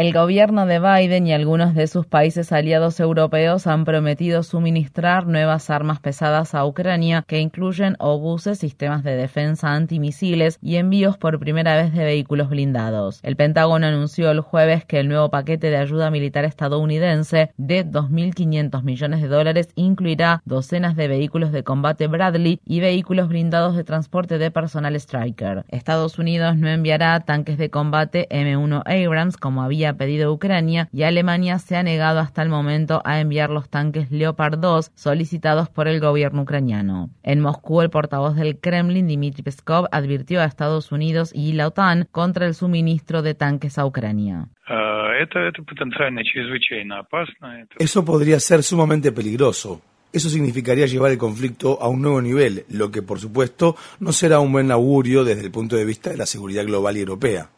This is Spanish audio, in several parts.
El gobierno de Biden y algunos de sus países aliados europeos han prometido suministrar nuevas armas pesadas a Ucrania que incluyen obuses, sistemas de defensa antimisiles y envíos por primera vez de vehículos blindados. El Pentágono anunció el jueves que el nuevo paquete de ayuda militar estadounidense de 2.500 millones de dólares incluirá docenas de vehículos de combate Bradley y vehículos blindados de transporte de personal Striker. Estados Unidos no enviará tanques de combate M1 Abrams como había pedido Ucrania y Alemania se ha negado hasta el momento a enviar los tanques Leopard 2 solicitados por el gobierno ucraniano. En Moscú, el portavoz del Kremlin, Dmitry Peskov, advirtió a Estados Unidos y la OTAN contra el suministro de tanques a Ucrania. Eso podría ser sumamente peligroso. Eso significaría llevar el conflicto a un nuevo nivel, lo que por supuesto no será un buen augurio desde el punto de vista de la seguridad global y europea.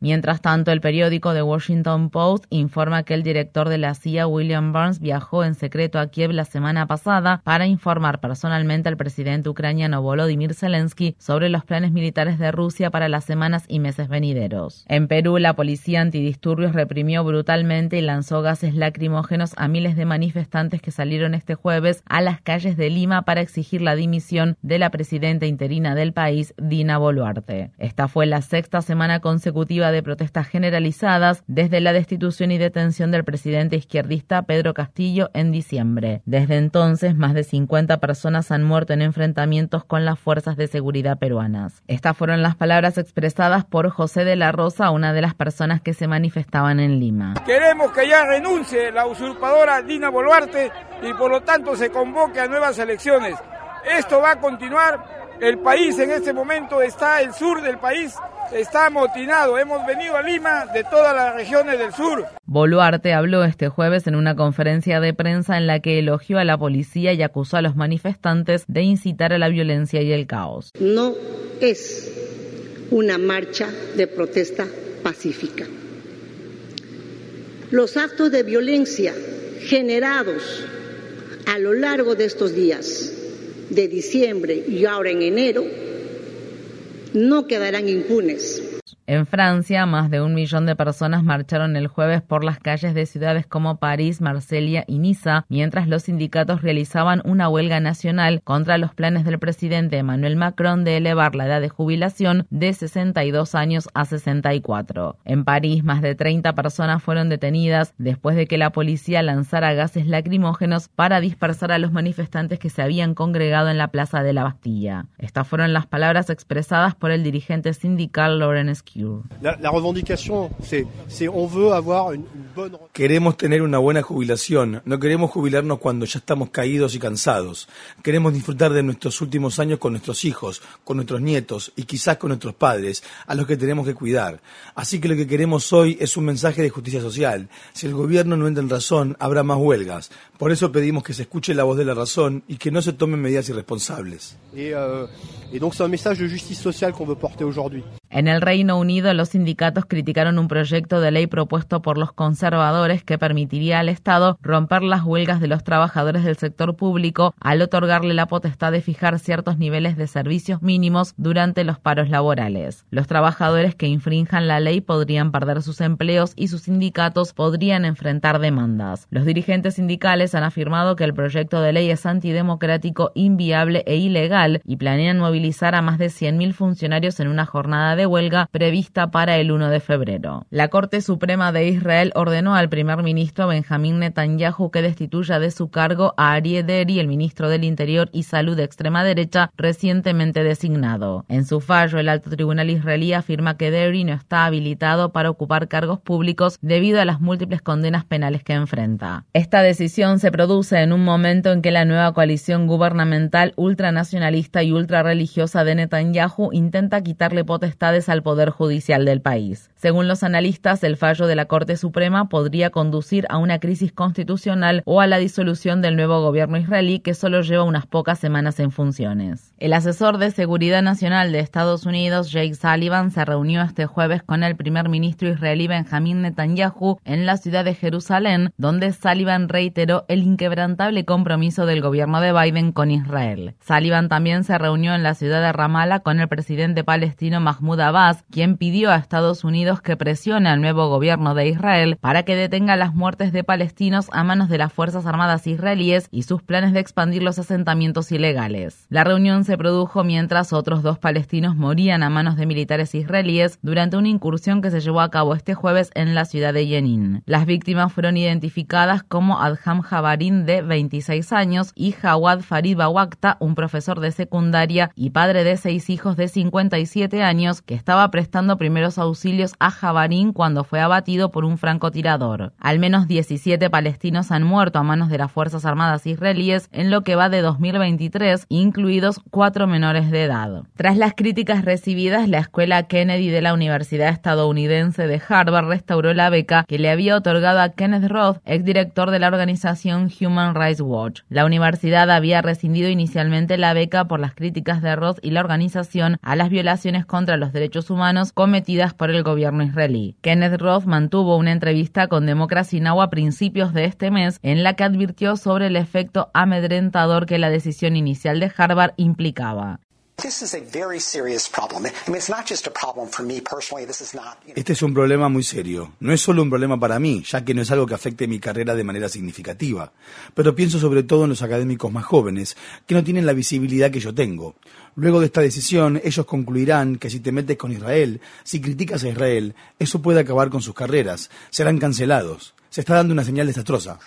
Mientras tanto, el periódico The Washington Post informa que el director de la CIA, William Burns, viajó en secreto a Kiev la semana pasada para informar personalmente al presidente ucraniano Volodymyr Zelensky sobre los planes militares de Rusia para las semanas y meses venideros. En Perú, la policía antidisturbios reprimió brutalmente y lanzó gases lacrimógenos a miles de manifestantes que salieron este jueves a las calles de Lima para exigir la dimisión de la presidenta interina del país, Dina Boluarte fue la sexta semana consecutiva de protestas generalizadas desde la destitución y detención del presidente izquierdista Pedro Castillo en diciembre. Desde entonces, más de 50 personas han muerto en enfrentamientos con las fuerzas de seguridad peruanas. Estas fueron las palabras expresadas por José de la Rosa, una de las personas que se manifestaban en Lima. Queremos que ya renuncie la usurpadora Dina Boluarte y por lo tanto se convoque a nuevas elecciones. Esto va a continuar el país en este momento está, el sur del país está amotinado. Hemos venido a Lima de todas las regiones del sur. Boluarte habló este jueves en una conferencia de prensa en la que elogió a la policía y acusó a los manifestantes de incitar a la violencia y el caos. No es una marcha de protesta pacífica. Los actos de violencia generados a lo largo de estos días de diciembre y ahora en enero no quedarán impunes. En Francia, más de un millón de personas marcharon el jueves por las calles de ciudades como París, Marsella y Niza, mientras los sindicatos realizaban una huelga nacional contra los planes del presidente Emmanuel Macron de elevar la edad de jubilación de 62 años a 64. En París, más de 30 personas fueron detenidas después de que la policía lanzara gases lacrimógenos para dispersar a los manifestantes que se habían congregado en la plaza de la Bastilla. Estas fueron las palabras expresadas por el dirigente sindical Laurent la, Queremos tener una buena jubilación, no queremos jubilarnos cuando ya estamos caídos y cansados. Queremos disfrutar de nuestros últimos años con nuestros hijos, con nuestros nietos y quizás con nuestros padres, a los que tenemos que cuidar. Así que lo que queremos hoy es un mensaje de justicia social. Si el gobierno no entra en razón, habrá más huelgas. Por eso pedimos que se escuche la voz de la razón y que no se tomen medidas irresponsables. Y, euh, un de porter. En el Reino Unido, los sindicatos criticaron un proyecto de ley propuesto por los conservadores que permitiría al Estado romper las huelgas de los trabajadores del sector público al otorgarle la potestad de fijar ciertos niveles de servicios mínimos durante los paros laborales. Los trabajadores que infrinjan la ley podrían perder sus empleos y sus sindicatos podrían enfrentar demandas. Los dirigentes sindicales han afirmado que el proyecto de ley es antidemocrático, inviable e ilegal y planean movilizar a más de 100.000 funcionarios en una jornada de huelga prevista para el 1 de febrero. La Corte Suprema de Israel ordenó al primer ministro Benjamín Netanyahu que destituya de su cargo a Ari Deri, el ministro del Interior y Salud de extrema derecha, recientemente designado. En su fallo, el alto tribunal israelí afirma que Deri no está habilitado para ocupar cargos públicos debido a las múltiples condenas penales que enfrenta. Esta decisión se produce en un momento en que la nueva coalición gubernamental ultranacionalista y ultrarreligiosa de Netanyahu intenta quitarle potestades al Poder Judicial del país. Según los analistas, el fallo de la Corte Suprema podría conducir a una crisis constitucional o a la disolución del nuevo gobierno israelí que solo lleva unas pocas semanas en funciones. El asesor de Seguridad Nacional de Estados Unidos, Jake Sullivan, se reunió este jueves con el primer ministro israelí Benjamin Netanyahu en la ciudad de Jerusalén, donde Sullivan reiteró el inquebrantable compromiso del gobierno de Biden con Israel. Sullivan también se reunió en la ciudad de Ramallah con el presidente palestino Mahmoud Abbas, quien pidió a Estados Unidos que presione al nuevo gobierno de Israel para que detenga las muertes de palestinos a manos de las Fuerzas Armadas israelíes y sus planes de expandir los asentamientos ilegales. La reunión se produjo mientras otros dos palestinos morían a manos de militares israelíes durante una incursión que se llevó a cabo este jueves en la ciudad de Jenin. Las víctimas fueron identificadas como Adham Jabarin de 26 años y Jawad Farid Bawakta, un profesor de secundaria y padre de seis hijos de 57 años que estaba prestando primeros auxilios a Jabarín cuando fue abatido por un francotirador. Al menos 17 palestinos han muerto a manos de las Fuerzas Armadas israelíes en lo que va de 2023, incluidos cuatro menores de edad. Tras las críticas recibidas, la escuela Kennedy de la Universidad estadounidense de Harvard restauró la beca que le había otorgado a Kenneth Roth, exdirector de la organización Human Rights Watch. La universidad había rescindido inicialmente la beca por las críticas de Roth y la organización a las violaciones contra los derechos humanos cometidas por el gobierno israelí. Kenneth Roth mantuvo una entrevista con Democracy Now! a principios de este mes en la que advirtió sobre el efecto amedrentador que la decisión inicial de Harvard implicaba. Este es un problema muy serio. No es solo un problema para mí, ya que no es algo que afecte mi carrera de manera significativa. Pero pienso sobre todo en los académicos más jóvenes, que no tienen la visibilidad que yo tengo. Luego de esta decisión, ellos concluirán que si te metes con Israel, si criticas a Israel, eso puede acabar con sus carreras, serán cancelados. Se está dando una señal desastrosa.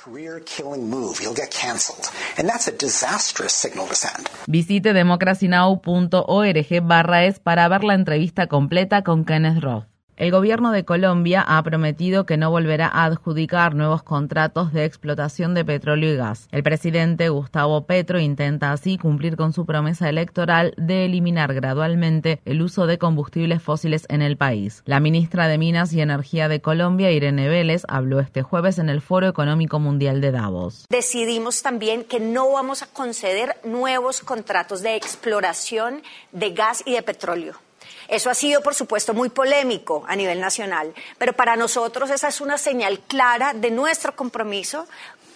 Visite democracynow.org barra es para ver la entrevista completa con Kenneth Roth. El gobierno de Colombia ha prometido que no volverá a adjudicar nuevos contratos de explotación de petróleo y gas. El presidente Gustavo Petro intenta así cumplir con su promesa electoral de eliminar gradualmente el uso de combustibles fósiles en el país. La ministra de Minas y Energía de Colombia, Irene Vélez, habló este jueves en el Foro Económico Mundial de Davos. Decidimos también que no vamos a conceder nuevos contratos de exploración de gas y de petróleo eso ha sido, por supuesto, muy polémico a nivel nacional, pero para nosotros esa es una señal clara de nuestro compromiso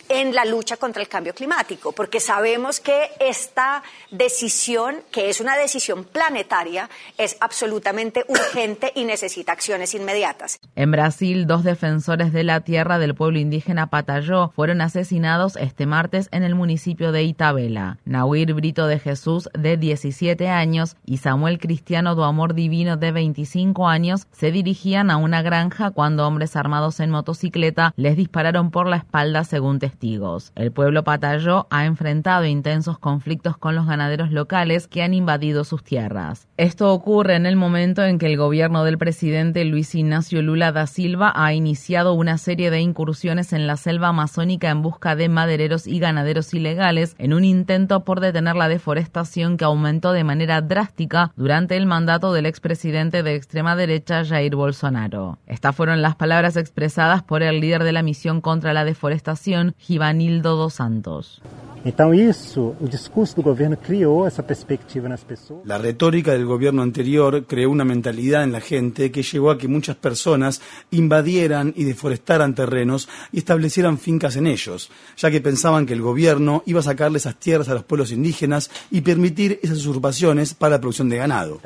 en la lucha contra el cambio climático, porque sabemos que esta decisión, que es una decisión planetaria, es absolutamente urgente y necesita acciones inmediatas. En Brasil, dos defensores de la tierra del pueblo indígena Patayó fueron asesinados este martes en el municipio de Itabela. Nahuir Brito de Jesús, de 17 años, y Samuel Cristiano do Amor Divino, de 25 años, se dirigían a una granja cuando hombres armados en motocicleta les dispararon por la espalda según testigos. El pueblo patayó ha enfrentado intensos conflictos con los ganaderos locales que han invadido sus tierras. Esto ocurre en el momento en que el gobierno del presidente Luis Ignacio Lula da Silva ha iniciado una serie de incursiones en la selva amazónica en busca de madereros y ganaderos ilegales en un intento por detener la deforestación que aumentó de manera drástica durante el mandato del expresidente de extrema derecha Jair Bolsonaro. Estas fueron las palabras expresadas por el líder de la misión contra la deforestación, Givanildo dos Santos. La retórica del gobierno anterior creó una mentalidad en la gente que llevó a que muchas personas invadieran y deforestaran terrenos y establecieran fincas en ellos, ya que pensaban que el gobierno iba a sacarle esas tierras a los pueblos indígenas y permitir esas usurpaciones para la producción de ganado.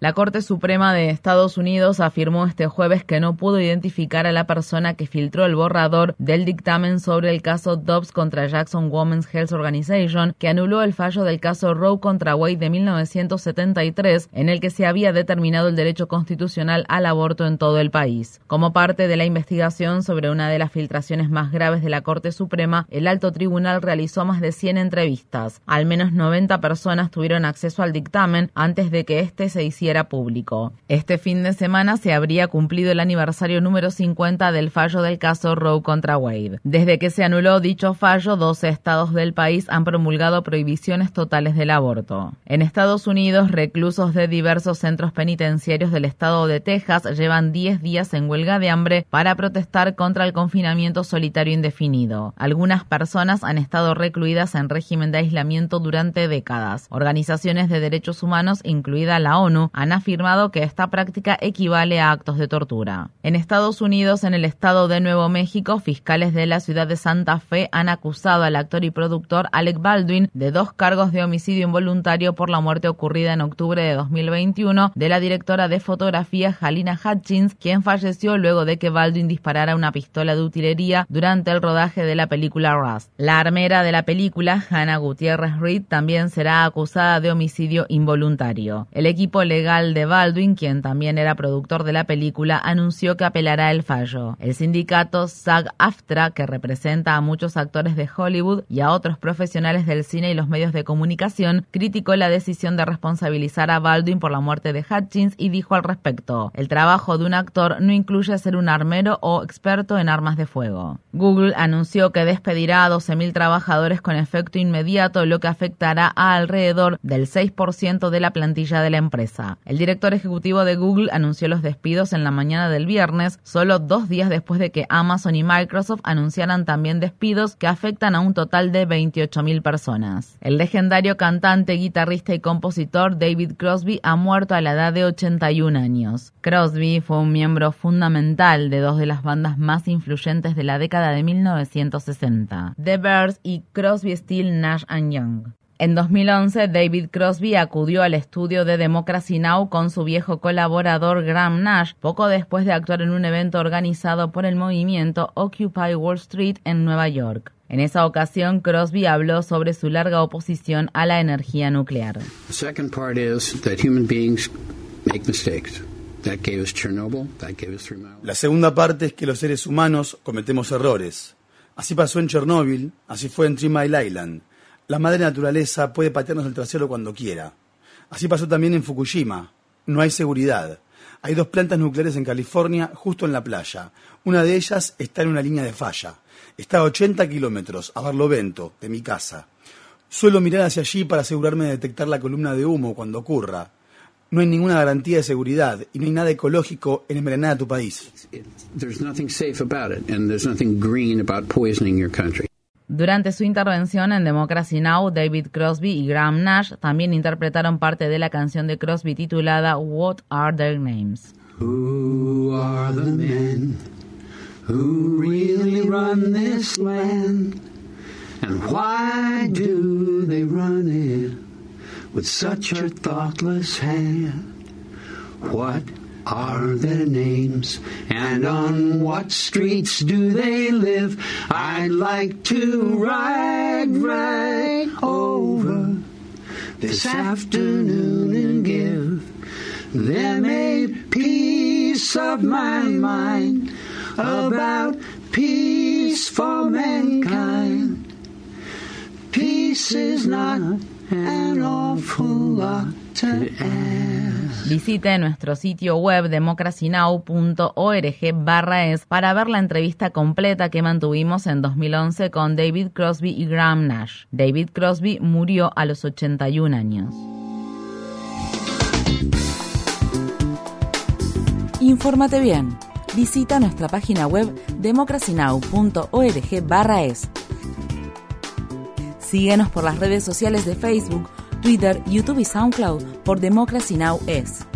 La Corte Suprema de Estados Unidos afirmó este jueves que no pudo identificar a la persona que filtró el borrador del dictamen sobre el caso Dobbs contra Jackson Women's Health Organization, que anuló el fallo del caso Roe contra Wade de 1973, en el que se había determinado el derecho constitucional al aborto en todo el país. Como parte de la investigación sobre una de las filtraciones más graves de la Corte Suprema, el alto tribunal realizó más de 100 entrevistas. Al menos 90 personas tuvieron acceso al dictamen antes de que éste se hiciera público. Este fin de semana se habría cumplido el aniversario número 50 del fallo del caso Roe contra Wade. Desde que se anuló dicho fallo, 12 estados del país han promulgado prohibiciones totales del aborto. En Estados Unidos, reclusos de diversos centros penitenciarios del estado de Texas llevan 10 días en huelga de hambre para protestar contra el confinamiento solitario indefinido. Algunas personas han estado recluidas en régimen de aislamiento durante décadas. Organizaciones de derechos humanos, incluida la ONU, han afirmado que esta práctica equivale a actos de tortura. En Estados Unidos, en el estado de Nuevo México, fiscales de la ciudad de Santa Fe han acusado al actor y productor Alec Baldwin de dos cargos de homicidio involuntario por la muerte ocurrida en octubre de 2021 de la directora de fotografía Halina Hutchins, quien falleció luego de que Baldwin disparara una pistola de utilería durante el rodaje de la película Rust. La armera de la película, Hannah Gutiérrez Reed, también será acusada de homicidio involuntario. El equipo legal de Baldwin, quien también era productor de la película, anunció que apelará el fallo. El sindicato SAG-AFTRA, que representa a muchos actores de Hollywood y a otros profesionales del cine y los medios de comunicación, criticó la decisión de responsabilizar a Baldwin por la muerte de Hutchins y dijo al respecto, el trabajo de un actor no incluye ser un armero o experto en armas de fuego. Google anunció que despedirá a 12.000 trabajadores con efecto inmediato, lo que afectará a alrededor del 6% de la plantilla de la empresa. El director ejecutivo de Google anunció los despidos en la mañana del viernes, solo dos días después de que Amazon y Microsoft anunciaran también despidos que afectan a un total de 28.000 personas. El legendario cantante, guitarrista y compositor David Crosby ha muerto a la edad de 81 años. Crosby fue un miembro fundamental de dos de las bandas más influyentes de la década de 1960, The Bears y Crosby, Still Nash Young. En 2011, David Crosby acudió al estudio de Democracy Now! con su viejo colaborador Graham Nash, poco después de actuar en un evento organizado por el movimiento Occupy Wall Street en Nueva York. En esa ocasión, Crosby habló sobre su larga oposición a la energía nuclear. La segunda parte es que los seres humanos cometemos errores. Así pasó en Chernóbil, así fue en Three Mile Island. La madre naturaleza puede patearnos el trasero cuando quiera. Así pasó también en Fukushima. No hay seguridad. Hay dos plantas nucleares en California, justo en la playa. Una de ellas está en una línea de falla. Está a 80 kilómetros, a Barlovento, de mi casa. Suelo mirar hacia allí para asegurarme de detectar la columna de humo cuando ocurra. No hay ninguna garantía de seguridad y no hay nada ecológico en envenenar a tu país. There's nothing safe about it, and there's nothing green about poisoning your country. Durante su intervención en Democracy Now, David Crosby y Graham Nash también interpretaron parte de la canción de Crosby titulada What Are Their Names? Who are the men who really run this land? And why do they run it with such a thoughtless hand? What are their names and on what streets do they live? I'd like to ride right over this afternoon and give them a piece of my mind about peace for mankind. Peace is not an awful lot to ask. Visite nuestro sitio web democracynow.org barra es para ver la entrevista completa que mantuvimos en 2011 con David Crosby y Graham Nash. David Crosby murió a los 81 años. Infórmate bien. Visita nuestra página web democracynow.org barra es. Síguenos por las redes sociales de Facebook, Twitter, YouTube y SoundCloud por Democracy Now! es.